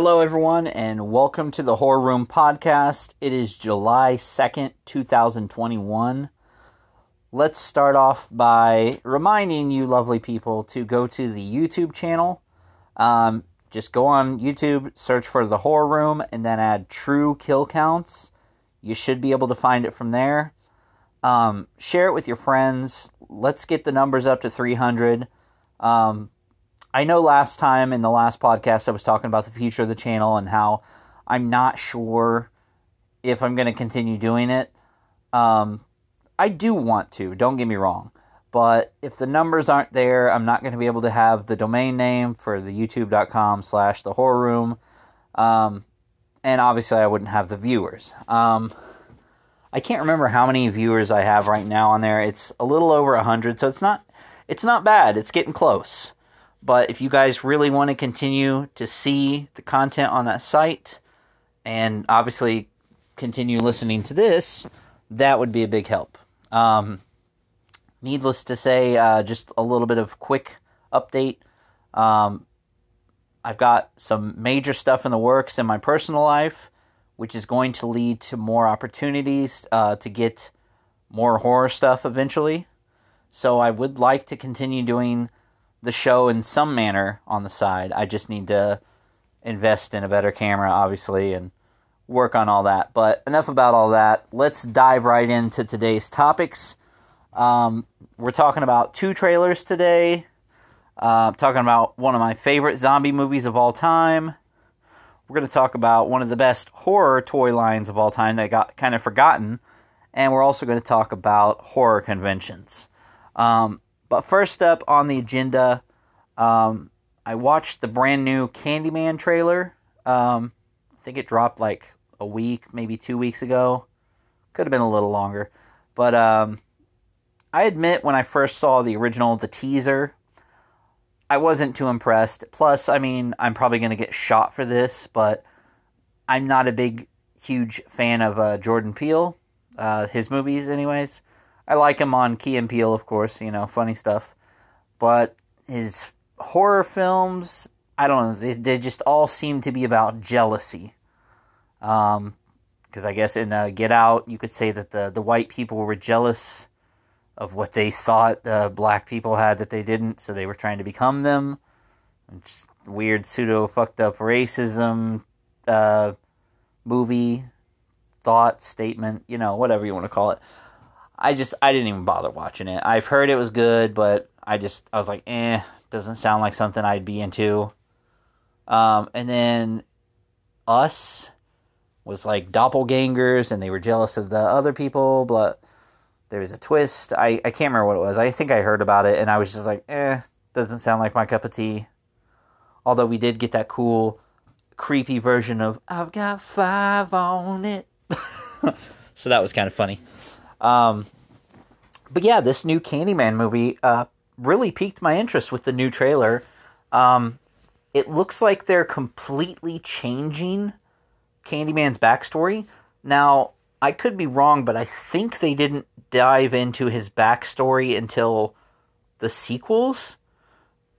Hello, everyone, and welcome to the Horror Room Podcast. It is July 2nd, 2021. Let's start off by reminding you, lovely people, to go to the YouTube channel. Um, just go on YouTube, search for the Horror Room, and then add true kill counts. You should be able to find it from there. Um, share it with your friends. Let's get the numbers up to 300. Um, I know last time in the last podcast I was talking about the future of the channel and how I'm not sure if I'm going to continue doing it. Um, I do want to, don't get me wrong. But if the numbers aren't there, I'm not going to be able to have the domain name for the youtube.com slash the horror room. Um, and obviously, I wouldn't have the viewers. Um, I can't remember how many viewers I have right now on there. It's a little over 100, so it's not it's not bad. It's getting close. But if you guys really want to continue to see the content on that site and obviously continue listening to this, that would be a big help. Um, needless to say, uh, just a little bit of quick update. Um, I've got some major stuff in the works in my personal life, which is going to lead to more opportunities uh, to get more horror stuff eventually. So I would like to continue doing the show in some manner on the side. I just need to invest in a better camera, obviously, and work on all that. But enough about all that. Let's dive right into today's topics. Um, we're talking about two trailers today. Uh, talking about one of my favorite zombie movies of all time. We're going to talk about one of the best horror toy lines of all time that got kind of forgotten. And we're also going to talk about horror conventions. Um, but first up on the agenda, um, I watched the brand new Candyman trailer. Um, I think it dropped like a week, maybe two weeks ago. Could have been a little longer. But um, I admit when I first saw the original, the teaser, I wasn't too impressed. Plus, I mean, I'm probably going to get shot for this, but I'm not a big, huge fan of uh, Jordan Peele, uh, his movies, anyways. I like him on Key and Peele, of course, you know, funny stuff. But his horror films, I don't know, they, they just all seem to be about jealousy. Um, because I guess in uh, Get Out, you could say that the, the white people were jealous of what they thought the black people had that they didn't, so they were trying to become them. Just weird pseudo fucked up racism uh, movie thought statement, you know, whatever you want to call it. I just I didn't even bother watching it. I've heard it was good, but I just I was like, eh, doesn't sound like something I'd be into. Um, and then Us was like doppelgangers, and they were jealous of the other people, but there was a twist. I I can't remember what it was. I think I heard about it, and I was just like, eh, doesn't sound like my cup of tea. Although we did get that cool, creepy version of "I've got five on it," so that was kind of funny. Um, but yeah, this new Candyman movie uh, really piqued my interest with the new trailer. Um, it looks like they're completely changing Candyman's backstory. Now, I could be wrong, but I think they didn't dive into his backstory until the sequels.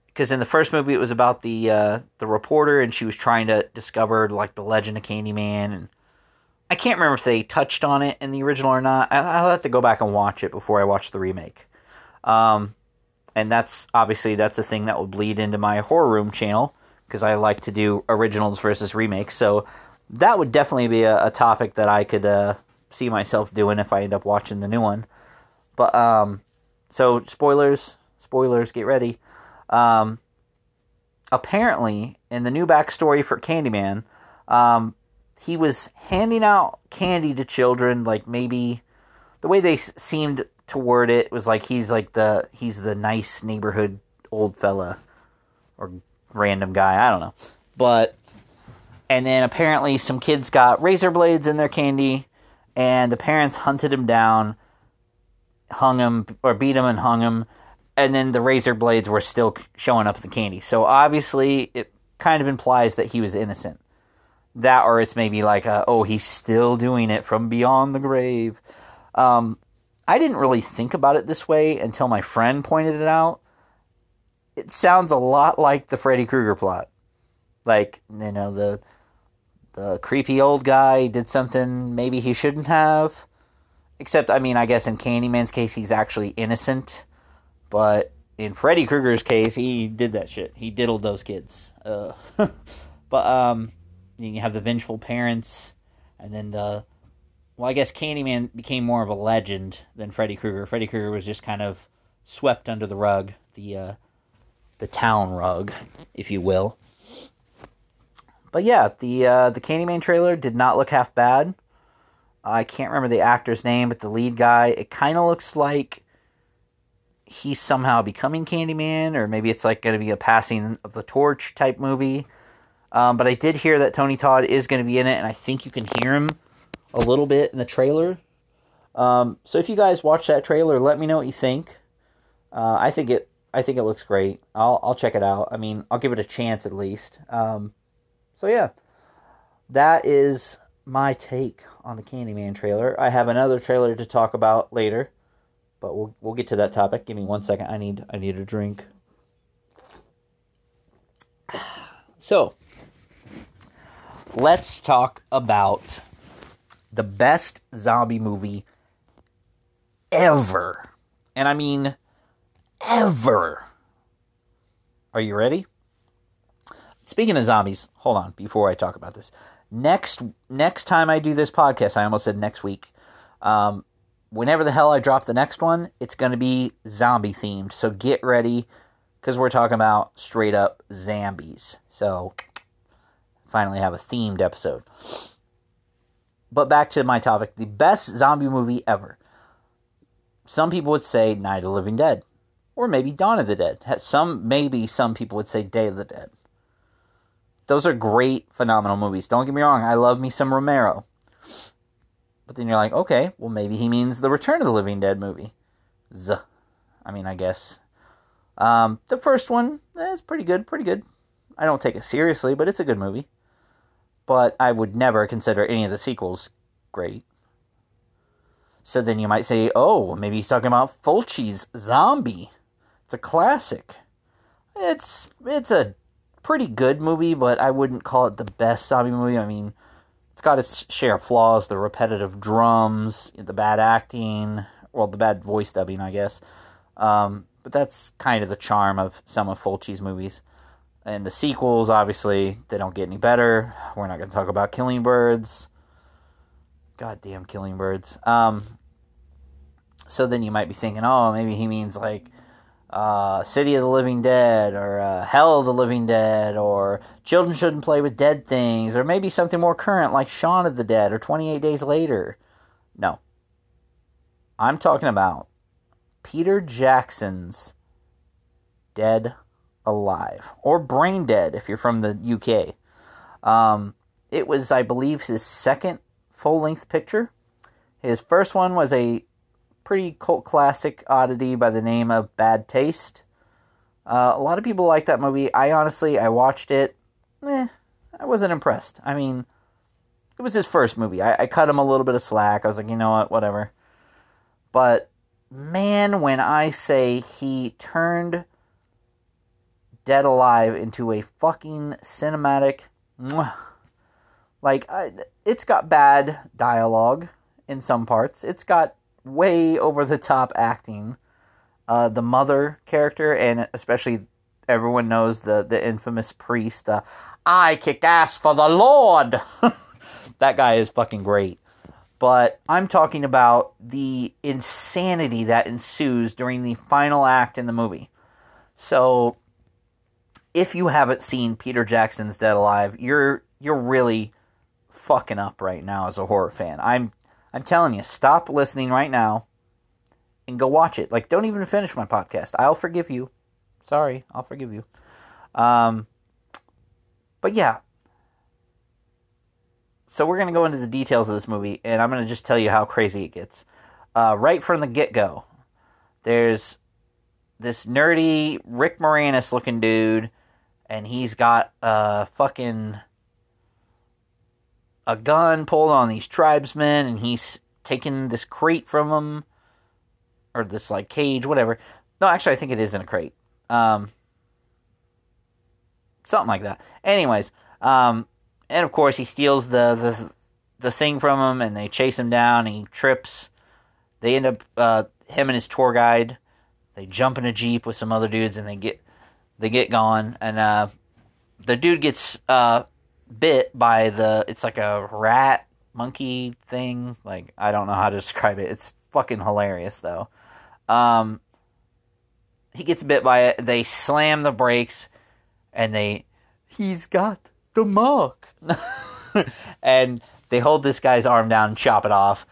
Because in the first movie, it was about the uh, the reporter, and she was trying to discover like the legend of Candyman, and I can't remember if they touched on it in the original or not. I'll have to go back and watch it before I watch the remake. Um, and that's obviously that's a thing that will bleed into my horror room channel because I like to do originals versus remakes. So that would definitely be a, a topic that I could uh, see myself doing if I end up watching the new one. But um, so spoilers, spoilers, get ready. Um, apparently, in the new backstory for Candyman, um, he was handing out candy to children like maybe the way they seemed to word it was like he's like the he's the nice neighborhood old fella or random guy i don't know. But and then apparently some kids got razor blades in their candy and the parents hunted him down hung him or beat him and hung him and then the razor blades were still showing up in the candy. So obviously it kind of implies that he was innocent that or it's maybe like a, oh he's still doing it from beyond the grave um, i didn't really think about it this way until my friend pointed it out it sounds a lot like the freddy krueger plot Like you know the the creepy old guy did something maybe he shouldn't have. Except, I mean, I guess in Candyman's case, he's actually innocent. But in Freddy Krueger's case, he did that shit. He diddled those kids. Uh, but um, you have the vengeful parents, and then the. Well, I guess Candyman became more of a legend than Freddy Krueger. Freddy Krueger was just kind of swept under the rug, the uh, the town rug, if you will. But yeah, the uh, the Candyman trailer did not look half bad. I can't remember the actor's name, but the lead guy, it kind of looks like he's somehow becoming Candyman, or maybe it's like going to be a passing of the torch type movie. Um, but I did hear that Tony Todd is going to be in it, and I think you can hear him a little bit in the trailer. Um, so if you guys watch that trailer, let me know what you think. Uh, I think it, I think it looks great. I'll, I'll check it out. I mean, I'll give it a chance at least. Um, so yeah, that is my take on the Candyman trailer. I have another trailer to talk about later, but we'll we'll get to that topic. Give me one second. I need I need a drink. So, let's talk about the best zombie movie ever. And I mean ever. Are you ready? Speaking of zombies, hold on before I talk about this next next time I do this podcast, I almost said next week. Um, whenever the hell I drop the next one, it's going to be zombie themed. So get ready because we're talking about straight up zombies. So finally have a themed episode. But back to my topic the best zombie movie ever. Some people would say Night of the Living Dead. Or maybe Dawn of the Dead. Some maybe some people would say Day of the Dead. Those are great, phenomenal movies. Don't get me wrong, I love me some Romero. But then you're like, okay, well, maybe he means the Return of the Living Dead movie. Z. I mean, I guess. Um, the first one eh, is pretty good, pretty good. I don't take it seriously, but it's a good movie. But I would never consider any of the sequels great. So then you might say, oh, maybe he's talking about Fulci's Zombie. It's a classic. It's it's a pretty good movie, but I wouldn't call it the best zombie movie. I mean, it's got its share of flaws the repetitive drums, the bad acting, well, the bad voice dubbing, I guess. Um, but that's kind of the charm of some of Fulci's movies. And the sequels, obviously, they don't get any better. We're not going to talk about Killing Birds. Goddamn Killing Birds. Um, so then you might be thinking, oh, maybe he means like uh, City of the Living Dead or uh, Hell of the Living Dead or Children Shouldn't Play with Dead Things or maybe something more current like Shaun of the Dead or 28 Days Later. No. I'm talking about Peter Jackson's Dead Alive or Brain Dead if you're from the UK. Um, it was, I believe, his second full length picture. His first one was a pretty cult classic oddity by the name of Bad Taste. Uh, a lot of people like that movie. I honestly, I watched it. Eh, I wasn't impressed. I mean, it was his first movie. I, I cut him a little bit of slack. I was like, you know what, whatever. But man, when I say he turned Dead Alive into a fucking cinematic, like I, it's got bad dialogue in some parts. It's got way over the top acting. Uh, the mother character, and especially everyone knows the the infamous priest. The I kicked ass for the Lord. that guy is fucking great. But I'm talking about the insanity that ensues during the final act in the movie. So, if you haven't seen Peter Jackson's Dead Alive, you're you're really fucking up right now as a horror fan. I'm I'm telling you, stop listening right now and go watch it. Like, don't even finish my podcast. I'll forgive you. Sorry, I'll forgive you. Um, but yeah. So we're going to go into the details of this movie, and I'm going to just tell you how crazy it gets. Uh, right from the get go, there's this nerdy Rick Moranis looking dude, and he's got a fucking a gun pulled on these tribesmen and he's taking this crate from them or this like cage whatever no actually i think it is in a crate um something like that. Anyways, um, and of course he steals the the the thing from him, and they chase him down. He trips. They end up uh, him and his tour guide. They jump in a jeep with some other dudes, and they get they get gone. And uh, the dude gets uh, bit by the. It's like a rat monkey thing. Like I don't know how to describe it. It's fucking hilarious though. Um, he gets bit by it. They slam the brakes, and they. He's got the mark. and they hold this guy's arm down and chop it off.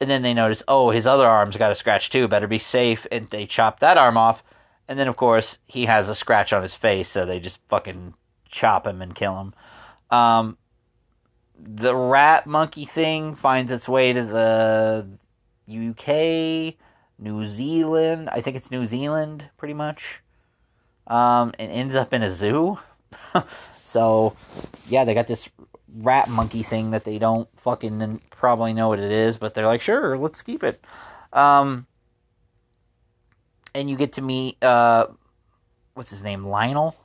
And then they notice, oh, his other arm's got a scratch too. Better be safe. And they chop that arm off. And then, of course, he has a scratch on his face, so they just fucking chop him and kill him. Um, the rat monkey thing finds its way to the UK, New Zealand. I think it's New Zealand, pretty much. Um, and ends up in a zoo. so, yeah, they got this rat monkey thing that they don't fucking probably know what it is, but they're like, sure, let's keep it. Um, and you get to meet, uh, what's his name? Lionel?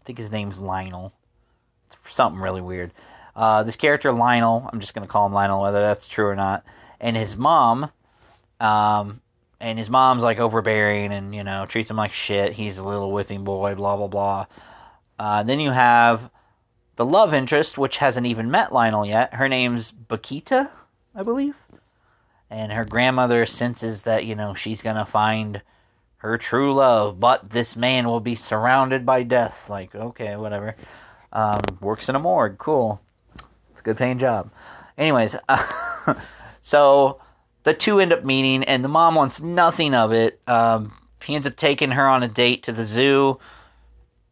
I think his name's Lionel. Something really weird. Uh, this character, Lionel, I'm just to call him Lionel, whether that's true or not, and his mom, um, and his mom's like overbearing and, you know, treats him like shit. He's a little whipping boy, blah, blah, blah. Uh, then you have the love interest, which hasn't even met Lionel yet, her name's Paquita, I believe. And her grandmother senses that, you know, she's to find her true love, but this man will be surrounded by death. Like, okay, whatever. Um, works in a morgue. Cool. It's a good paying job. Anyways, so the two end up meeting, and the mom wants nothing of it. Um, he ends up taking her on a date to the zoo,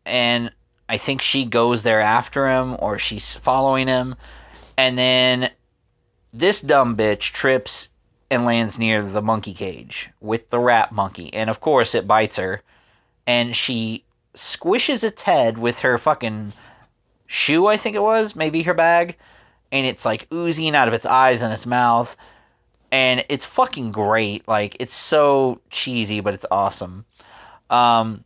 and I think she goes there after him or she's following him. And then this dumb bitch trips and lands near the monkey cage with the rat monkey. And of course, it bites her. And she squishes its head with her fucking shoe, I think it was, maybe her bag. And it's like oozing out of its eyes and its mouth. And it's fucking great. Like, it's so cheesy, but it's awesome. Um,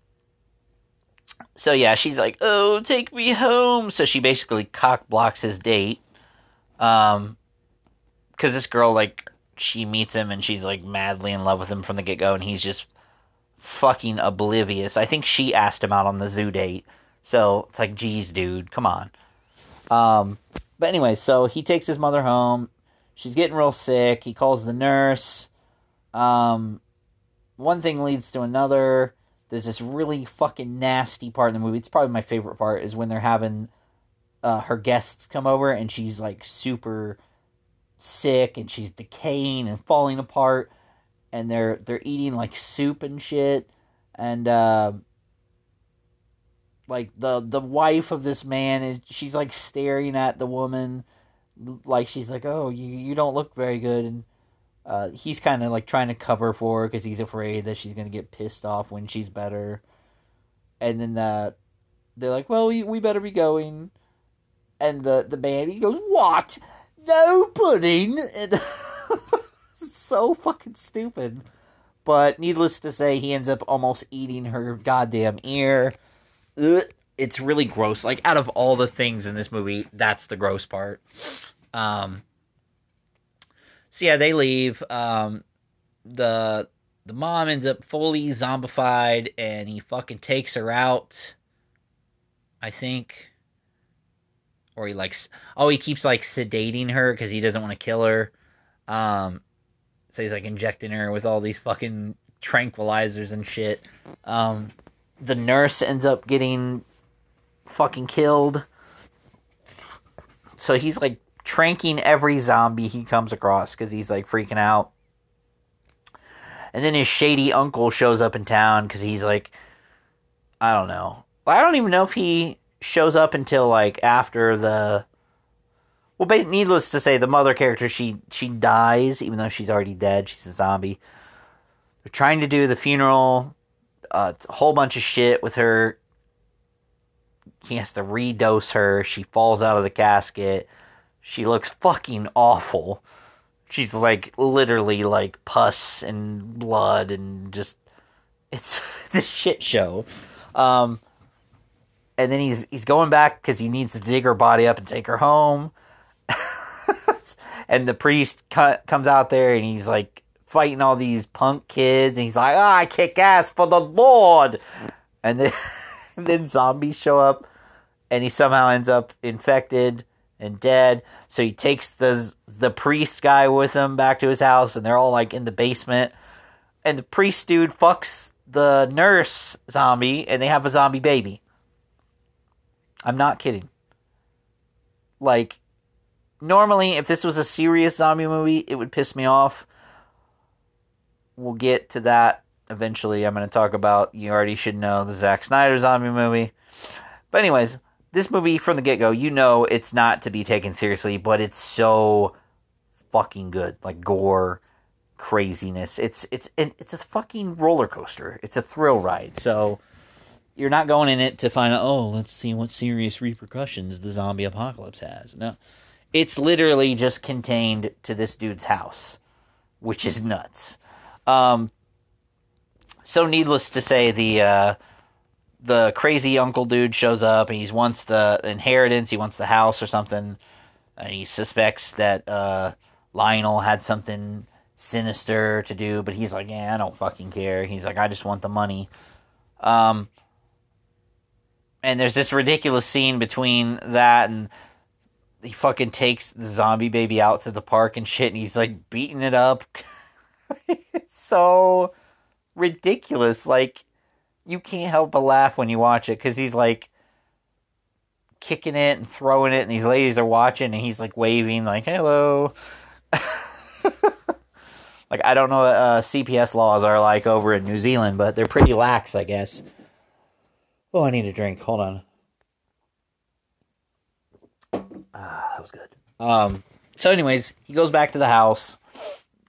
so yeah, she's like, "Oh, take me home." So she basically cock blocks his date. Um cuz this girl like she meets him and she's like madly in love with him from the get-go and he's just fucking oblivious. I think she asked him out on the zoo date. So it's like, "Geez, dude, come on." Um but anyway, so he takes his mother home. She's getting real sick. He calls the nurse. Um one thing leads to another there's this really fucking nasty part in the movie. It's probably my favorite part is when they're having uh, her guests come over and she's like super sick and she's decaying and falling apart and they're they're eating like soup and shit and uh, like the the wife of this man is she's like staring at the woman like she's like oh you you don't look very good and uh, he's kind of like trying to cover for her because he's afraid that she's gonna get pissed off when she's better. And then uh, they're like, "Well, we, we better be going." And the the man he goes, "What? No pudding?" So fucking stupid. But needless to say, he ends up almost eating her goddamn ear. It's really gross. Like out of all the things in this movie, that's the gross part. Um, so yeah, they leave. Um, the the mom ends up fully zombified, and he fucking takes her out. I think, or he likes. Oh, he keeps like sedating her because he doesn't want to kill her. Um, so he's like injecting her with all these fucking tranquilizers and shit. Um, the nurse ends up getting fucking killed. So he's like tranking every zombie he comes across because he's like freaking out. And then his shady uncle shows up in town because he's like, I don't know. I don't even know if he shows up until like after the. Well, needless to say, the mother character she she dies even though she's already dead. She's a zombie. They're trying to do the funeral. Uh, a whole bunch of shit with her. He has to redose her. She falls out of the casket. She looks fucking awful. She's like literally like pus and blood and just it's it's a shit show. Um and then he's he's going back because he needs to dig her body up and take her home. and the priest comes out there and he's like fighting all these punk kids, and he's like, oh, "I kick ass for the Lord," and then and then zombies show up, and he somehow ends up infected and dead. So he takes the the priest guy with him back to his house, and they're all like in the basement. And the priest dude fucks the nurse zombie, and they have a zombie baby. I'm not kidding. Like, normally, if this was a serious zombie movie, it would piss me off. We'll get to that eventually. I'm going to talk about, you already should know, the Zack Snyder zombie movie. But, anyways, this movie from the get go, you know it's not to be taken seriously, but it's so fucking good. Like gore, craziness. It's it's it's a fucking roller coaster. It's a thrill ride. So you're not going in it to find out, oh, let's see what serious repercussions the zombie apocalypse has. No. It's literally just contained to this dude's house, which is nuts. Um, so needless to say, the uh, the crazy uncle dude shows up and he wants the inheritance, he wants the house or something, and he suspects that uh, Lionel had something sinister to do, but he's like, yeah, I don't fucking care. He's like, I just want the money. Um, and there's this ridiculous scene between that and he fucking takes the zombie baby out to the park and shit, and he's like beating it up. it's so ridiculous. Like, you can't help but laugh when you watch it because he's like kicking it and throwing it, and these ladies are watching, and he's like waving, like "hello." like I don't know what uh, CPS laws are like over in New Zealand, but they're pretty lax, I guess. Oh, I need a drink. Hold on. Ah, that was good. Um. So, anyways, he goes back to the house,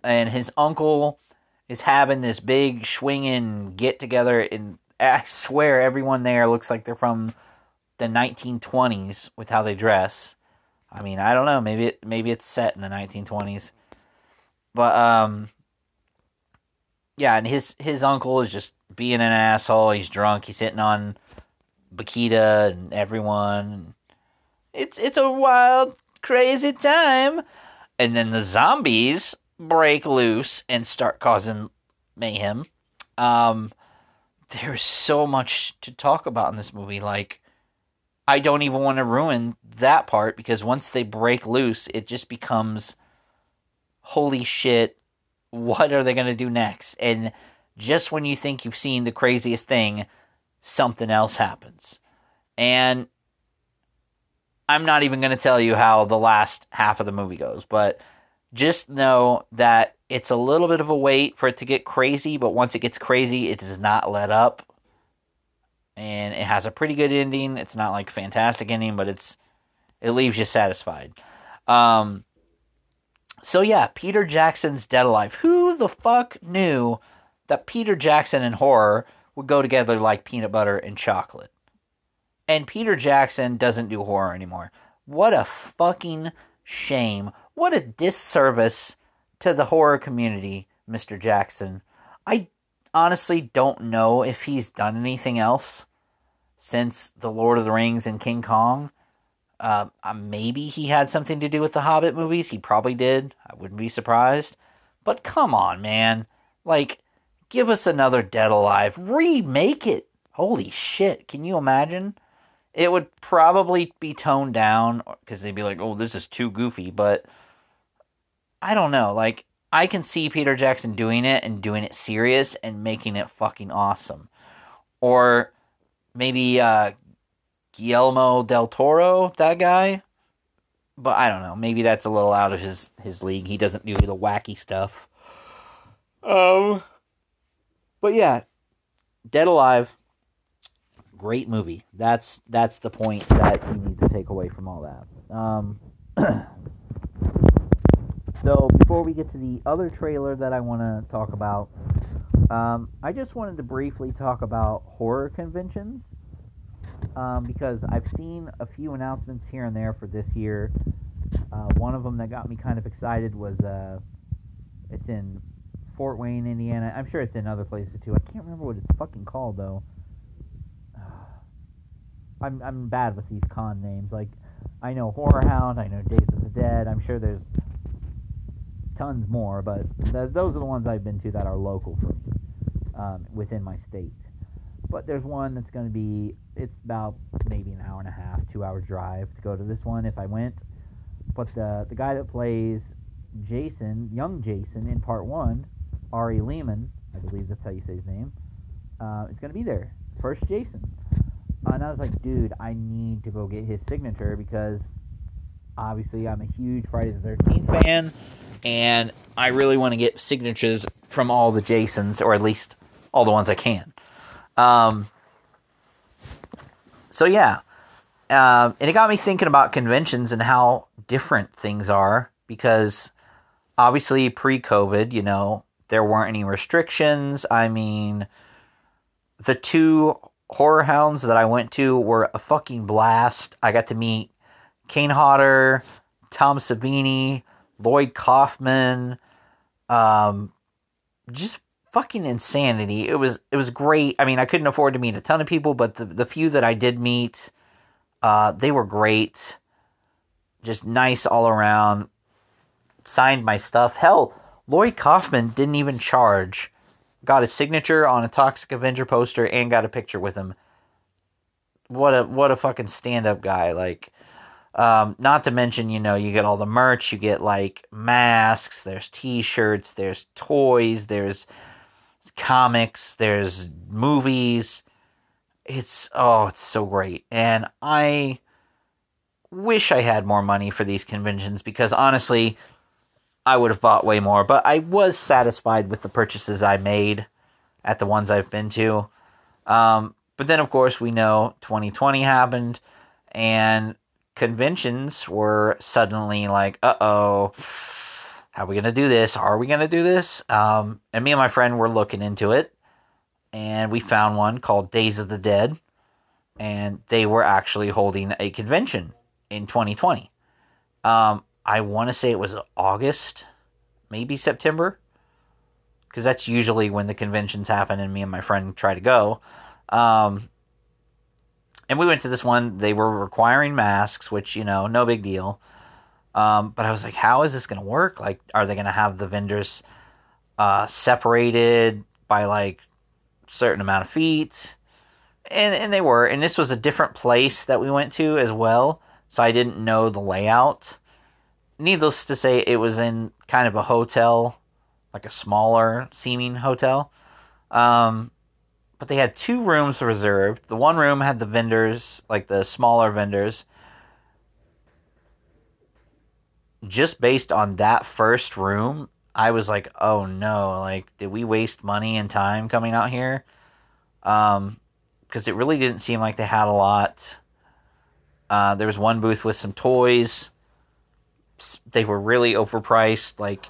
and his uncle is having this big swinging get together And I swear everyone there looks like they're from the 1920s with how they dress. I mean, I don't know. Maybe it maybe it's set in the 1920s, but um, yeah. And his his uncle is just being an asshole. He's drunk. He's hitting on Paquita and everyone. It's it's a wild, crazy time. And then the zombies break loose and start causing mayhem. Um, there's so much to talk about in this movie. Like, I don't even want to ruin that part because once they break loose, it just becomes holy shit, what are they going to do next? And just when you think you've seen the craziest thing, something else happens. And I'm not even going to tell you how the last half of the movie goes, but just know that it's a little bit of a wait for it to get crazy, but once it gets crazy, it does not let up. And it has a pretty good ending. It's not like a fantastic ending, but it's it leaves you satisfied. Um so yeah, Peter Jackson's Dead Alive. Who the fuck knew that Peter Jackson and horror would go together like peanut butter and chocolate? And Peter Jackson doesn't do horror anymore. What a fucking shame. What a disservice to the horror community, Mr. Jackson. I honestly don't know if he's done anything else since The Lord of the Rings and King Kong. Uh, uh, maybe he had something to do with the Hobbit movies. He probably did. I wouldn't be surprised. But come on, man. Like, give us another Dead Alive. Remake it. Holy shit. Can you imagine? It would probably be toned down because they'd be like, oh, this is too goofy. But I don't know. Like I can see Peter Jackson doing it and doing it serious and making it fucking awesome. Or maybe uh, Guillermo del Toro, that guy. But I don't know. Maybe that's a little out of his his league. He doesn't do the wacky stuff. Um. But yeah, Dead Alive. Great movie. That's that's the point that you need to take away from all that. Um. So before we get to the other trailer that I want to talk about, um, I just wanted to briefly talk about horror conventions um, because I've seen a few announcements here and there for this year. Uh, one of them that got me kind of excited was uh, it's in Fort Wayne, Indiana. I'm sure it's in other places too. I can't remember what it's fucking called though. I'm I'm bad with these con names. Like I know Horror Hound, I know Days of the Dead. I'm sure there's tons more, but th- those are the ones I've been to that are local for me um, within my state. But there's one that's going to be it's about maybe an hour and a half, two hour drive to go to this one if I went. But the the guy that plays Jason, young Jason in part one, Ari Lehman, I believe that's how you say his name, uh, is going to be there. First Jason. and I was like, dude, I need to go get his signature because obviously I'm a huge Friday the 13th fan and I really want to get signatures from all the Jasons, or at least all the ones I can. Um, so yeah, um, and it got me thinking about conventions and how different things are because obviously pre-COVID, you know, there weren't any restrictions. I mean, the two horror hounds that I went to were a fucking blast. I got to meet Kane Hodder, Tom Savini, Lloyd Kaufman, um, just fucking insanity. It was it was great. I mean, I couldn't afford to meet a ton of people, but the the few that I did meet, uh, they were great. Just nice all around. Signed my stuff. Hell, Lloyd Kaufman didn't even charge. Got his signature on a Toxic Avenger poster and got a picture with him. What a what a fucking stand up guy. Like um, not to mention, you know, you get all the merch, you get like masks, there's t shirts, there's toys, there's comics, there's movies. It's, oh, it's so great. And I wish I had more money for these conventions because honestly, I would have bought way more. But I was satisfied with the purchases I made at the ones I've been to. Um, but then, of course, we know 2020 happened and conventions were suddenly like, uh oh, how are we going to do this? Are we going to do this? Um, and me and my friend were looking into it, and we found one called Days of the Dead, and they were actually holding a convention in 2020. Um, I want to say it was August, maybe September, because that's usually when the conventions happen, and me and my friend try to go. Um, and we went to this one. They were requiring masks, which you know, no big deal. Um, but I was like, how is this going to work? Like, are they going to have the vendors uh, separated by like certain amount of feet? And and they were. And this was a different place that we went to as well, so I didn't know the layout. Needless to say, it was in kind of a hotel, like a smaller seeming hotel. Um, but they had two rooms reserved. The one room had the vendors, like the smaller vendors. Just based on that first room, I was like, "Oh no! Like, did we waste money and time coming out here?" Um, because it really didn't seem like they had a lot. Uh, there was one booth with some toys. They were really overpriced. Like,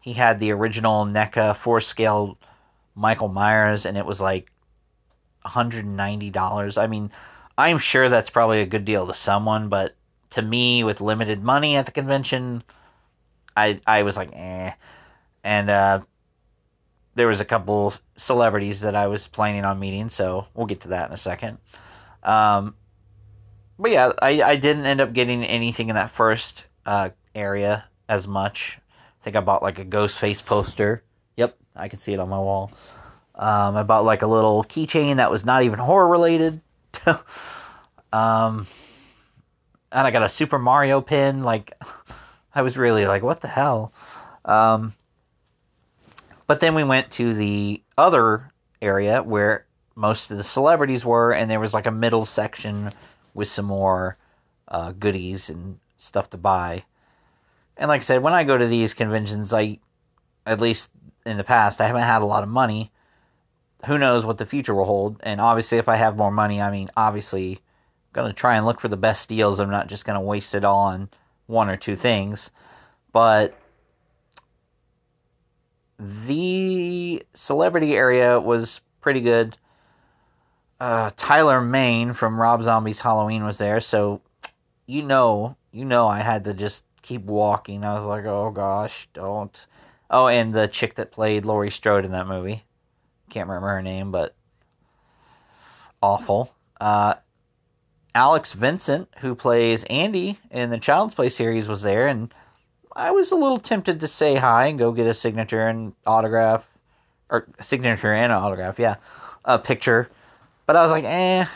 he had the original NECA four scale Michael Myers and it was like $190. I mean, I'm sure that's probably a good deal to someone, but to me, with limited money at the convention, I I was like, eh. And uh, there was a couple celebrities that I was planning on meeting, so we'll get to that in a second. Um, but yeah, I, I didn't end up getting anything in that first uh, area as much. I think I bought like a Ghostface poster Yep, I can see it on my wall. Um, I bought like a little keychain that was not even horror related. um, and I got a Super Mario pin. Like, I was really like, what the hell? Um, but then we went to the other area where most of the celebrities were, and there was like a middle section with some more uh, goodies and stuff to buy. And like I said, when I go to these conventions, I, at least in the past. I haven't had a lot of money. Who knows what the future will hold? And obviously, if I have more money, I mean, obviously, I'm going to try and look for the best deals. I'm not just going to waste it all on one or two things. But the celebrity area was pretty good. Uh, Tyler Mane from Rob Zombie's Halloween was there, so you know, you know, I had to just keep walking. I was like, oh gosh, don't. Oh, and the chick that played Laurie Strode in that movie. Can't remember her name, but awful. Uh, Alex Vincent, who plays Andy in the Child's Play series, was there, and I was a little tempted to say hi and go get a signature and autograph, or signature and autograph, yeah, a picture. But I was like, eh,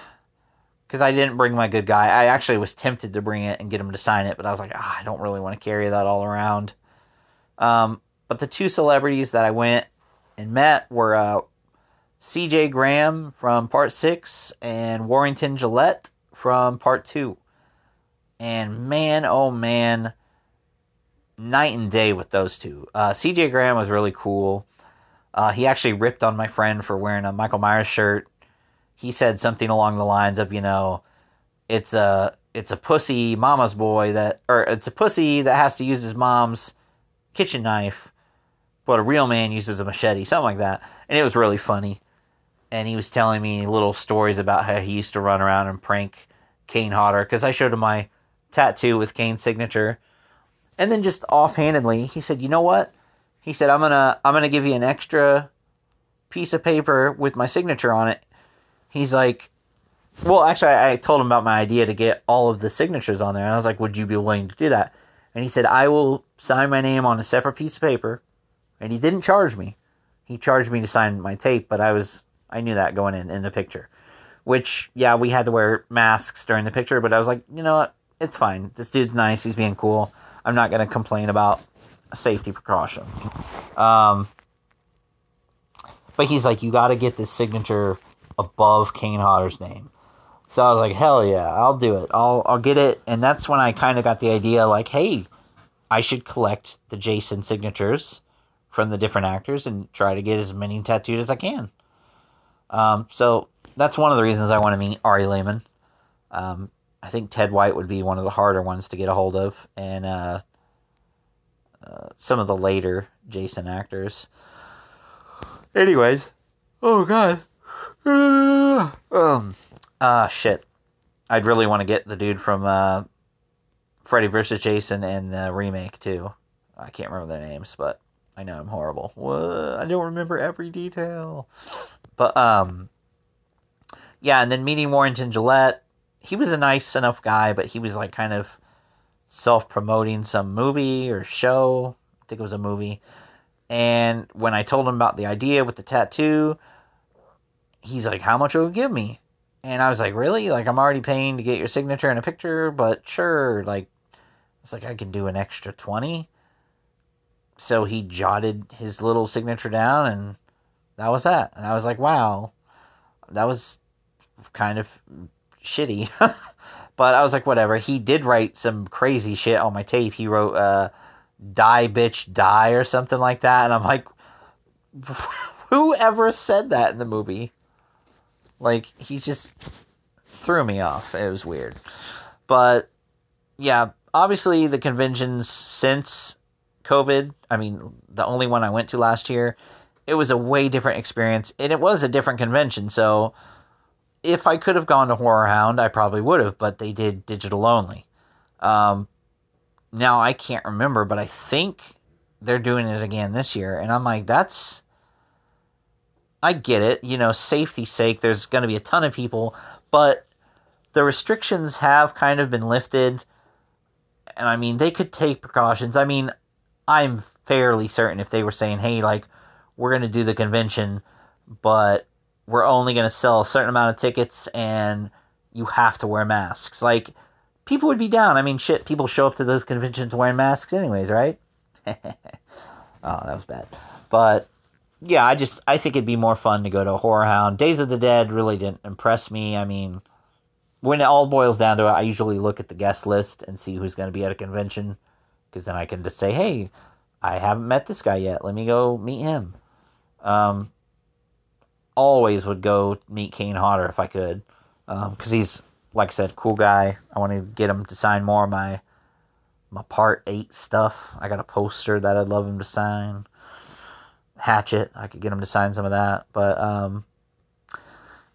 because I didn't bring my good guy. I actually was tempted to bring it and get him to sign it, but I was like, ah, I don't really want to carry that all around. Um, but the two celebrities that I went and met were uh, C.J. Graham from Part Six and Warrington Gillette from Part Two. And man, oh man, night and day with those two. Uh, C.J. Graham was really cool. Uh, he actually ripped on my friend for wearing a Michael Myers shirt he said something along the lines of, you know, it's a it's a pussy mama's boy that or it's a pussy that has to use his mom's kitchen knife, but a real man uses a machete, something like that. And it was really funny. And he was telling me little stories about how he used to run around and prank Kane Hodder because I showed him my tattoo with Kane's signature. And then just offhandedly, he said, "You know what?" He said, "I'm gonna I'm gonna give you an extra piece of paper with my signature on it he's like, well, actually, I, told him about my idea to get all of the signatures on there, and I was like, would you be willing to do that? And he said, I will sign my name on a separate piece of paper. And he didn't charge me. He charged me to sign my tape, but I was I knew that going in in the picture. Which, yeah, we had to wear masks during the picture, but I was like, you know what? It's fine. This dude's nice. He's being cool. I'm not going to complain about a safety precaution. Um, but he's like, you got to get this signature above Kane Hodder's name. So I was like, hell yeah, I'll do it. I'll I'll get it. And that's when I kind of got the idea like, hey, I should collect the Jason signatures from the different actors and try to get as many tattooed as I can. Um, so that's one of the reasons I want to meet Ari Lehman. Um, I think Ted White would be one of the harder ones to get a hold of, and uh, uh, some of the later Jason actors. Anyways, oh god, um, ah, shit. I'd really want to get the dude from uh, Freddy vs. Jason and the remake too. I can't remember their names, but I know I'm horrible. What? I don't remember every detail. But um, yeah, and then meeting Warrington Gillette, he was a nice enough guy, but he was like kind of self promoting some movie or show. I think it was a movie. And when I told him about the idea with the tattoo, he's like, How much will you give me? And I was like, Really? Like, I'm already paying to get your signature and a picture, but sure. Like, it's like, I can do an extra 20. So he jotted his little signature down, and that was that. And I was like, Wow, that was kind of shitty. but I was like, Whatever. He did write some crazy shit on my tape. He wrote, uh, Die, bitch, die, or something like that. And I'm like, whoever said that in the movie? Like he just threw me off. It was weird. But yeah, obviously the conventions since COVID, I mean, the only one I went to last year, it was a way different experience and it was a different convention. So if I could have gone to Horror Hound, I probably would have, but they did digital only. Um, now I can't remember, but I think they're doing it again this year, and I'm like, that's I get it, you know, safety's sake, there's going to be a ton of people, but the restrictions have kind of been lifted. And I mean, they could take precautions. I mean, I'm fairly certain if they were saying, hey, like, we're going to do the convention, but we're only going to sell a certain amount of tickets and you have to wear masks. Like, people would be down. I mean, shit, people show up to those conventions wearing masks, anyways, right? oh, that was bad. But yeah, I just I think it'd be more fun to go to a horror hound. Days of the Dead really didn't impress me. I mean, when it all boils down to it, I usually look at the guest list and see who's going to be at a convention because then I can just say, "Hey, I haven't met this guy yet. Let me go meet him." Um, always would go meet Kane Hodder if I could, because um, he's like I said, cool guy. I want to get him to sign more of my my part eight stuff. I got a poster that I'd love him to sign. Hatchet. I could get him to sign some of that. But um,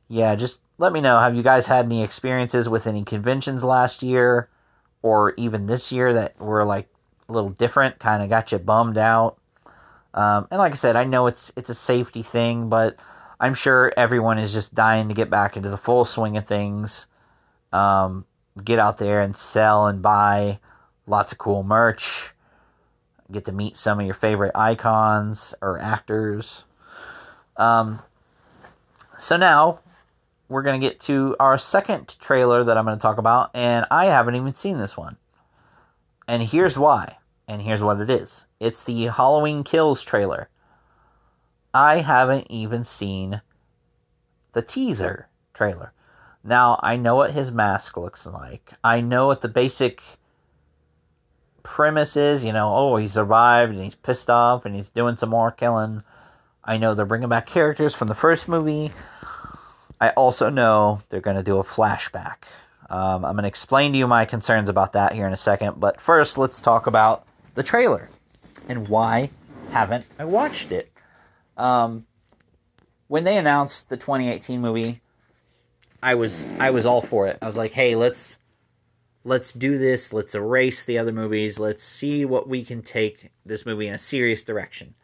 yeah, just let me know. Have you guys had any experiences with any conventions last year or even this year that were like a little different, kind of got you bummed out? Um, and like I said, I know it's it's a safety thing, but I'm sure everyone is just dying to get back into the full swing of things. Um, get out there and sell and buy lots of cool merch. Get to meet some of your favorite icons or actors. Um, so now we're going to get to our second trailer that I'm going to talk about, and I haven't even seen this one. And here's why, and here's what it is it's the Halloween Kills trailer. I haven't even seen the teaser trailer. Now, I know what his mask looks like. I know what the basic premise is. You know, oh, he survived and he's pissed off and he's doing some more killing. I know they're bringing back characters from the first movie. I also know they're going to do a flashback. Um, I'm going to explain to you my concerns about that here in a second. But first, let's talk about the trailer and why haven't I watched it. Um, when they announced the 2018 movie, I was I was all for it. I was like, hey, let's let's do this. Let's erase the other movies. Let's see what we can take this movie in a serious direction.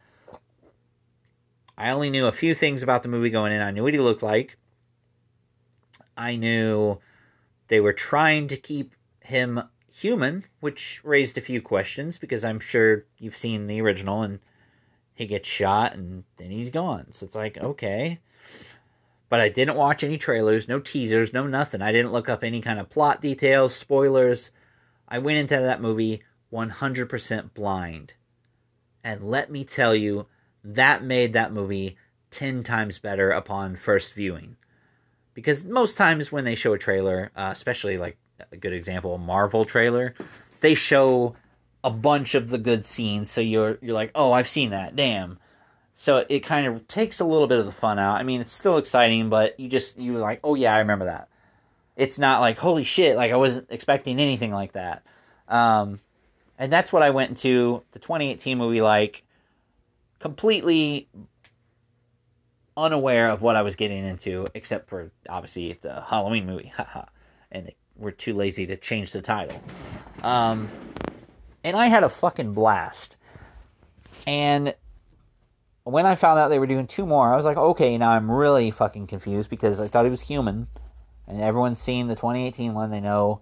I only knew a few things about the movie going in. I knew what he looked like. I knew they were trying to keep him human, which raised a few questions because I'm sure you've seen the original and he gets shot and then he's gone. So it's like, okay. But I didn't watch any trailers, no teasers, no nothing. I didn't look up any kind of plot details, spoilers. I went into that movie 100% blind. And let me tell you, that made that movie 10 times better upon first viewing. Because most times when they show a trailer, uh, especially like a good example, Marvel trailer, they show a bunch of the good scenes. So you're you're like, oh, I've seen that. Damn. So it kind of takes a little bit of the fun out. I mean, it's still exciting, but you just you like, oh yeah, I remember that. It's not like holy shit, like I wasn't expecting anything like that. Um, and that's what I went into the 2018 movie like, completely unaware of what I was getting into, except for obviously it's a Halloween movie, haha, and they were too lazy to change the title. Um, and I had a fucking blast. And when I found out they were doing two more, I was like, okay, now I'm really fucking confused because I thought he was human. And everyone's seen the 2018 one. They know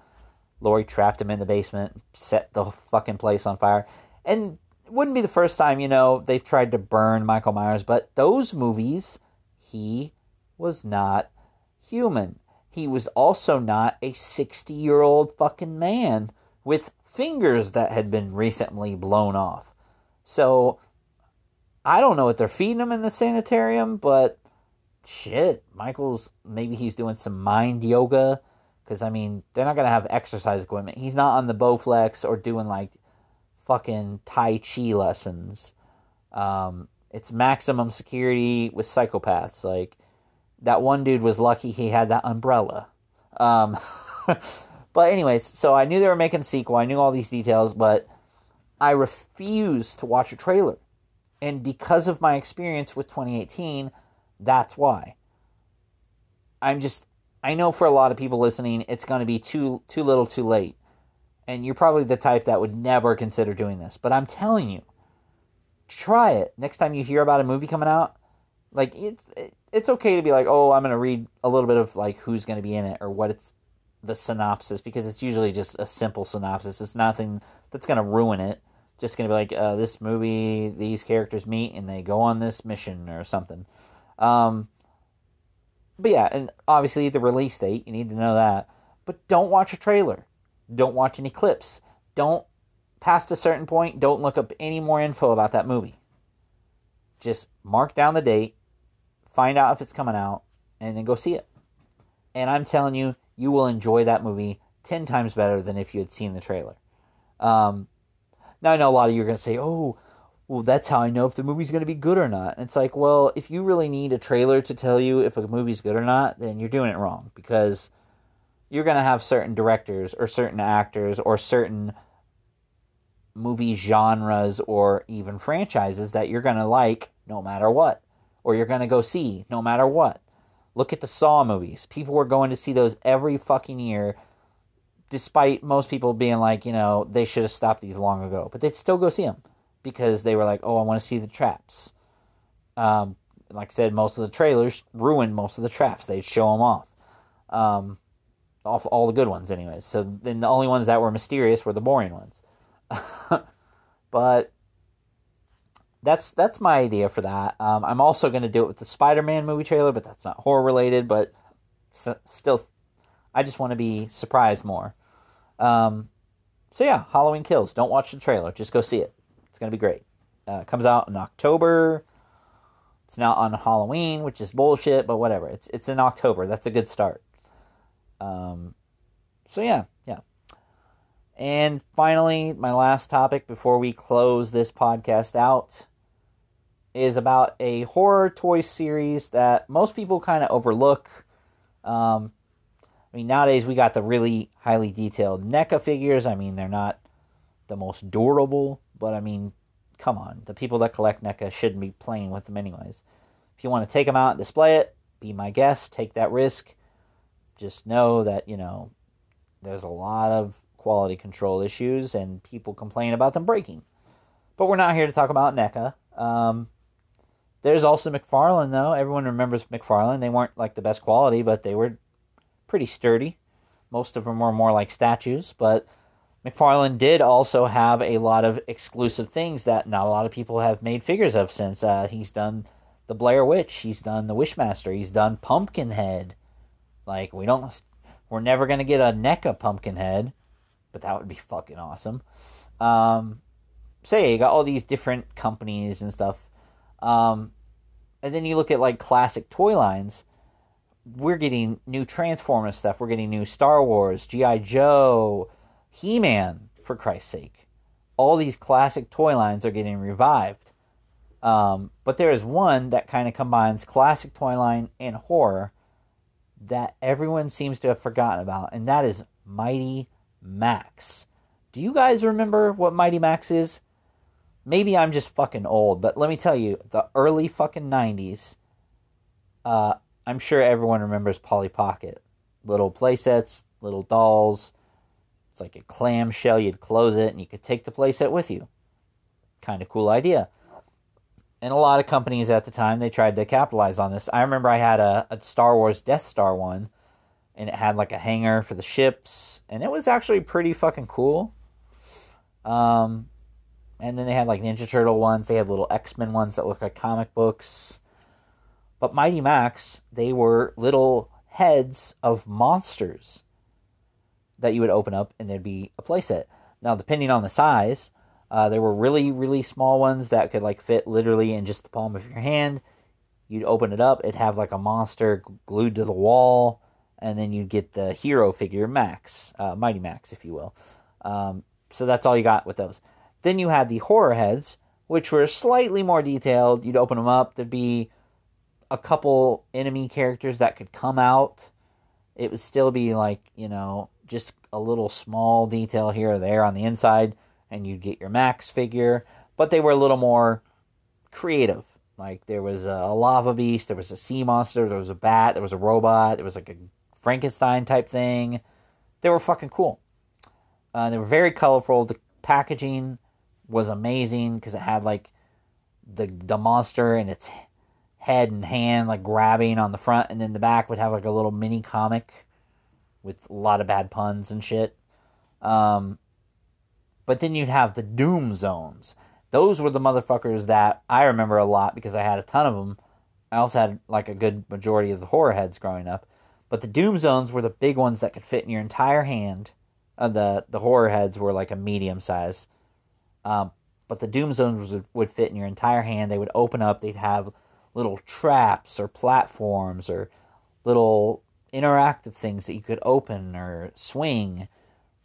Laurie trapped him in the basement, set the fucking place on fire. And it wouldn't be the first time, you know, they've tried to burn Michael Myers, but those movies, he was not human. He was also not a 60 year old fucking man with fingers that had been recently blown off. So I don't know what they're feeding him in the sanitarium, but shit, Michael's maybe he's doing some mind yoga because I mean they're not gonna have exercise equipment. He's not on the Bowflex or doing like fucking Tai Chi lessons. Um, it's maximum security with psychopaths. Like that one dude was lucky he had that umbrella. Um, but anyways, so I knew they were making a sequel. I knew all these details, but I refused to watch a trailer. And because of my experience with 2018, that's why. I'm just I know for a lot of people listening, it's going to be too too little, too late. And you're probably the type that would never consider doing this, but I'm telling you, try it. Next time you hear about a movie coming out, like it's it's okay to be like, "Oh, I'm going to read a little bit of like who's going to be in it or what it's the synopsis because it's usually just a simple synopsis. It's nothing that's going to ruin it just to be like uh, this movie, these characters meet and they go on this mission or something. Um, but yeah, and obviously the release date, you need to know that. But don't watch a trailer. Don't watch any clips. Don't, past a certain point, don't look up any more info about that movie. Just mark down the date, find out if it's coming out, and then go see it. And I'm telling you, you will enjoy that movie 10 times better than if you had seen the trailer. Um, now I know a lot of you are going to say, "Oh, well, that's how I know if the movie's going to be good or not." And it's like, well, if you really need a trailer to tell you if a movie's good or not, then you're doing it wrong because you're going to have certain directors or certain actors or certain movie genres or even franchises that you're going to like no matter what, or you're going to go see no matter what. Look at the Saw movies. People were going to see those every fucking year despite most people being like, you know, they should have stopped these long ago, but they'd still go see them because they were like, oh, I want to see the traps. Um, like I said, most of the trailers ruined most of the traps. They'd show them off. Um, all, all the good ones, anyways. So then the only ones that were mysterious were the boring ones. but that's that's my idea for that. Um, I'm also going to do it with the Spider-Man movie trailer, but that's not horror related. But still, I just want to be surprised more. Um, so yeah, Halloween Kills. Don't watch the trailer. Just go see it. It's to be great. Uh, comes out in October. It's not on Halloween, which is bullshit, but whatever. It's it's in October. That's a good start. Um, so yeah, yeah. And finally, my last topic before we close this podcast out is about a horror toy series that most people kind of overlook. Um, I mean, nowadays we got the really highly detailed NECA figures. I mean, they're not the most durable, but I mean, come on. The people that collect NECA shouldn't be playing with them anyways. If you want to take them out and display it, be my guest, take that risk. Just know that, you know, there's a lot of quality control issues and people complain about them breaking. But we're not here to talk about NECA. Um, there's also McFarlane, though. Everyone remembers McFarlane. They weren't like the best quality, but they were pretty sturdy. Most of them were more like statues, but McFarlane did also have a lot of exclusive things that not a lot of people have made figures of since. Uh, he's done the Blair Witch, he's done the Wishmaster, he's done Pumpkinhead. Like we don't, we're never gonna get a NECA Pumpkinhead, but that would be fucking awesome. Um, so yeah, you got all these different companies and stuff. Um, and then you look at like classic toy lines. We're getting new Transformers stuff. We're getting new Star Wars, GI Joe, He Man. For Christ's sake, all these classic toy lines are getting revived. Um, but there is one that kind of combines classic toy line and horror that everyone seems to have forgotten about, and that is Mighty Max. Do you guys remember what Mighty Max is? maybe I'm just fucking old, but let me tell you, the early fucking 90s, uh, I'm sure everyone remembers Polly Pocket. Little playsets, little dolls. It's like a clamshell. You'd close it and you could take the playset with you. Kind of cool idea. And a lot of companies at the time, they tried to capitalize on this. I remember I had a, a Star Wars Death Star one, and it had like a hangar for the ships, and it was actually pretty fucking cool. Um, and then they had like Ninja Turtle ones. They had little X Men ones that look like comic books. But Mighty Max, they were little heads of monsters that you would open up, and there'd be a playset. Now, depending on the size, uh, there were really, really small ones that could like fit literally in just the palm of your hand. You'd open it up, it'd have like a monster glued to the wall, and then you'd get the hero figure, Max, uh, Mighty Max, if you will. Um, so that's all you got with those. Then you had the horror heads, which were slightly more detailed. You'd open them up, there'd be a couple enemy characters that could come out. It would still be like, you know, just a little small detail here or there on the inside, and you'd get your max figure. But they were a little more creative. Like there was a lava beast, there was a sea monster, there was a bat, there was a robot, there was like a Frankenstein type thing. They were fucking cool. Uh, they were very colorful. The packaging was amazing because it had like the the monster and its head and hand like grabbing on the front, and then the back would have like a little mini comic with a lot of bad puns and shit. Um, but then you'd have the Doom Zones. Those were the motherfuckers that I remember a lot because I had a ton of them. I also had like a good majority of the horror heads growing up. But the Doom Zones were the big ones that could fit in your entire hand. Uh, the the horror heads were like a medium size. Um, but the Doom Zones would, would fit in your entire hand. They would open up. They'd have little traps or platforms or little interactive things that you could open or swing.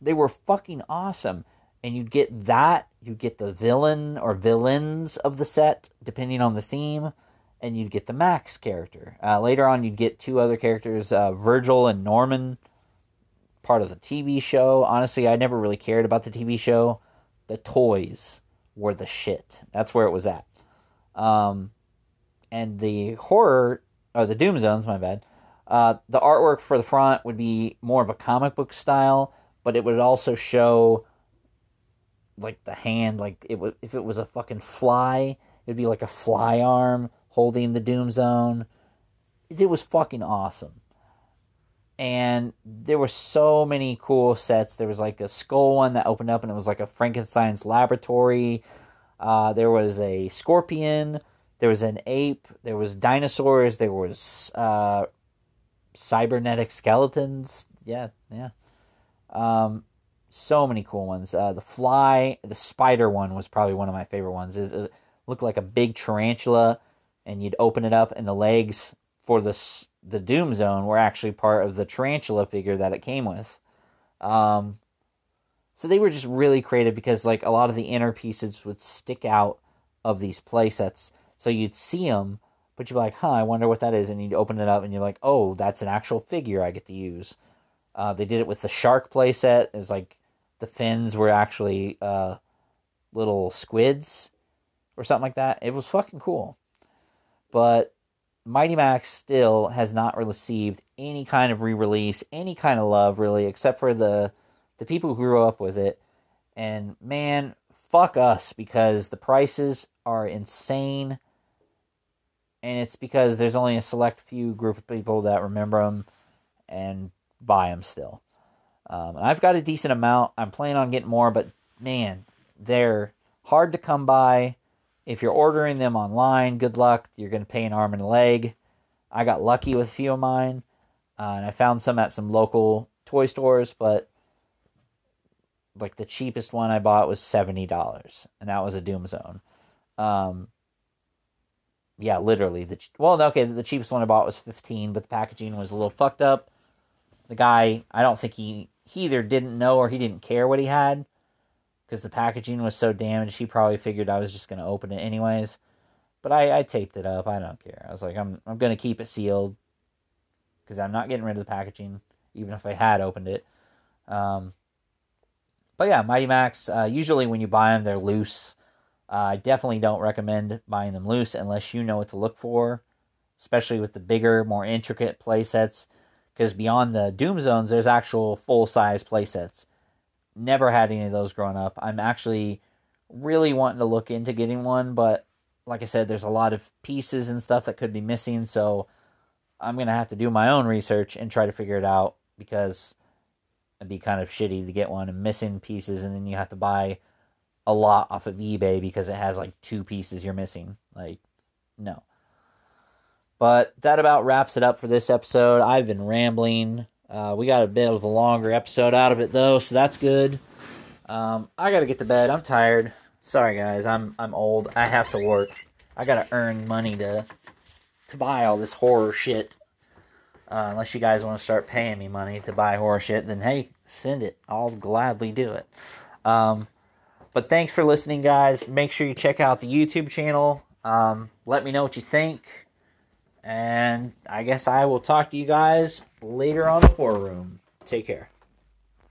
They were fucking awesome. And you'd get that, you'd get the villain or villains of the set, depending on the theme, and you'd get the Max character. Uh, later on, you'd get two other characters, uh, Virgil and Norman, part of the TV show. Honestly, I never really cared about the TV show the toys were the shit. That's where it was at. Um, and the horror, or the Doom Zones, my bad. Uh, the artwork for the front would be more of a comic book style, but it would also show like the hand, like it would if it was a fucking fly, it'd be like a fly arm holding the Doom Zone. It was fucking awesome. and there were so many cool sets. There was like a skull one that opened up, and it was like a Frankenstein's laboratory. Uh, there was a scorpion. There was an ape. There was dinosaurs. There was uh, cybernetic skeletons. Yeah, yeah. Um, so many cool ones. Uh, the fly, the spider one was probably one of my favorite ones. Is it looked like a big tarantula, and you'd open it up, and the legs for the the Doom Zone were actually part of the tarantula figure that it came with. Um, so they were just really creative because like a lot of the inner pieces would stick out of these playsets, so you'd see them, but you'd be like, "Huh, I wonder what that is," and you'd open it up, and you're like, "Oh, that's an actual figure I get to use." Uh, they did it with the shark playset. It was like the fins were actually uh, little squids or something like that. It was fucking cool. But Mighty Max still has not received any kind of re-release, any kind of love really, except for the the people who grew up with it. And man, fuck us because the prices are insane. And it's because there's only a select few group of people that remember them and buy them still. Um, I've got a decent amount. I'm planning on getting more, but man, they're hard to come by. If you're ordering them online, good luck. You're going to pay an arm and a leg. I got lucky with a few of mine, uh, and I found some at some local toy stores, but like the cheapest one I bought was seventy dollars, and that was a Doom Zone. Um, yeah, literally the well, okay, the cheapest one I bought was fifteen, but the packaging was a little fucked up. The guy, I don't think he he either didn't know or he didn't care what he had because the packaging was so damaged. He probably figured I was just going to open it anyways. But I, I taped it up. I don't care. I was like, I'm I'm going to keep it sealed because I'm not getting rid of the packaging, even if I had opened it. Um, but yeah, Mighty Max. Uh, usually when you buy them, they're loose. I definitely don't recommend buying them loose unless you know what to look for, especially with the bigger, more intricate play sets because beyond the Doom Zones, there's actual full size playsets. Never had any of those growing up. I'm actually really wanting to look into getting one, but like I said, there's a lot of pieces and stuff that could be missing, so I'm gonna have to do my own research and try to figure it out because it'd be kind of shitty to get one and missing pieces, and then you have to buy a lot off of eBay because it has like two pieces you're missing. Like, no. But that about wraps it up for this episode. I've been rambling. Uh, we got a bit of a longer episode out of it though, so that's good. Um, I gotta get to bed. I'm tired. Sorry guys, I'm I'm old. I have to work. I gotta earn money to to buy all this horror shit. Uh, unless you guys want to start paying me money to buy horror shit, then hey, send it. I'll gladly do it. Um, but thanks for listening, guys. Make sure you check out the YouTube channel. Um, let me know what you think. And I guess I will talk to you guys later on the Room. Take care.